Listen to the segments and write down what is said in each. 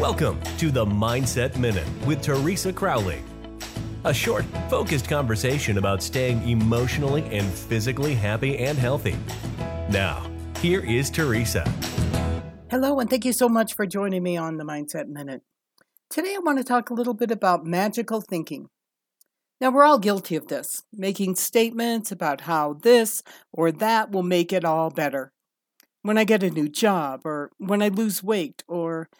Welcome to the Mindset Minute with Teresa Crowley. A short, focused conversation about staying emotionally and physically happy and healthy. Now, here is Teresa. Hello, and thank you so much for joining me on the Mindset Minute. Today, I want to talk a little bit about magical thinking. Now, we're all guilty of this, making statements about how this or that will make it all better. When I get a new job, or when I lose weight, or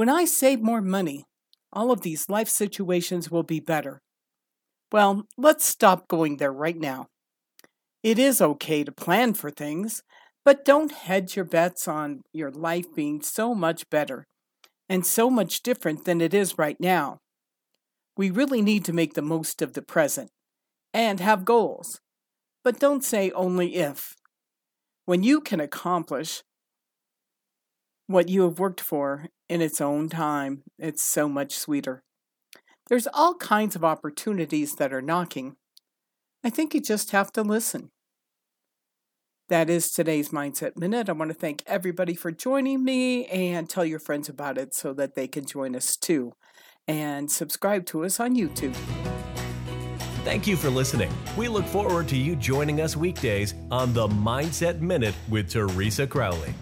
when I save more money, all of these life situations will be better. Well, let's stop going there right now. It is okay to plan for things, but don't hedge your bets on your life being so much better and so much different than it is right now. We really need to make the most of the present and have goals, but don't say only if. When you can accomplish what you have worked for in its own time, it's so much sweeter. There's all kinds of opportunities that are knocking. I think you just have to listen. That is today's Mindset Minute. I want to thank everybody for joining me and tell your friends about it so that they can join us too. And subscribe to us on YouTube. Thank you for listening. We look forward to you joining us weekdays on the Mindset Minute with Teresa Crowley.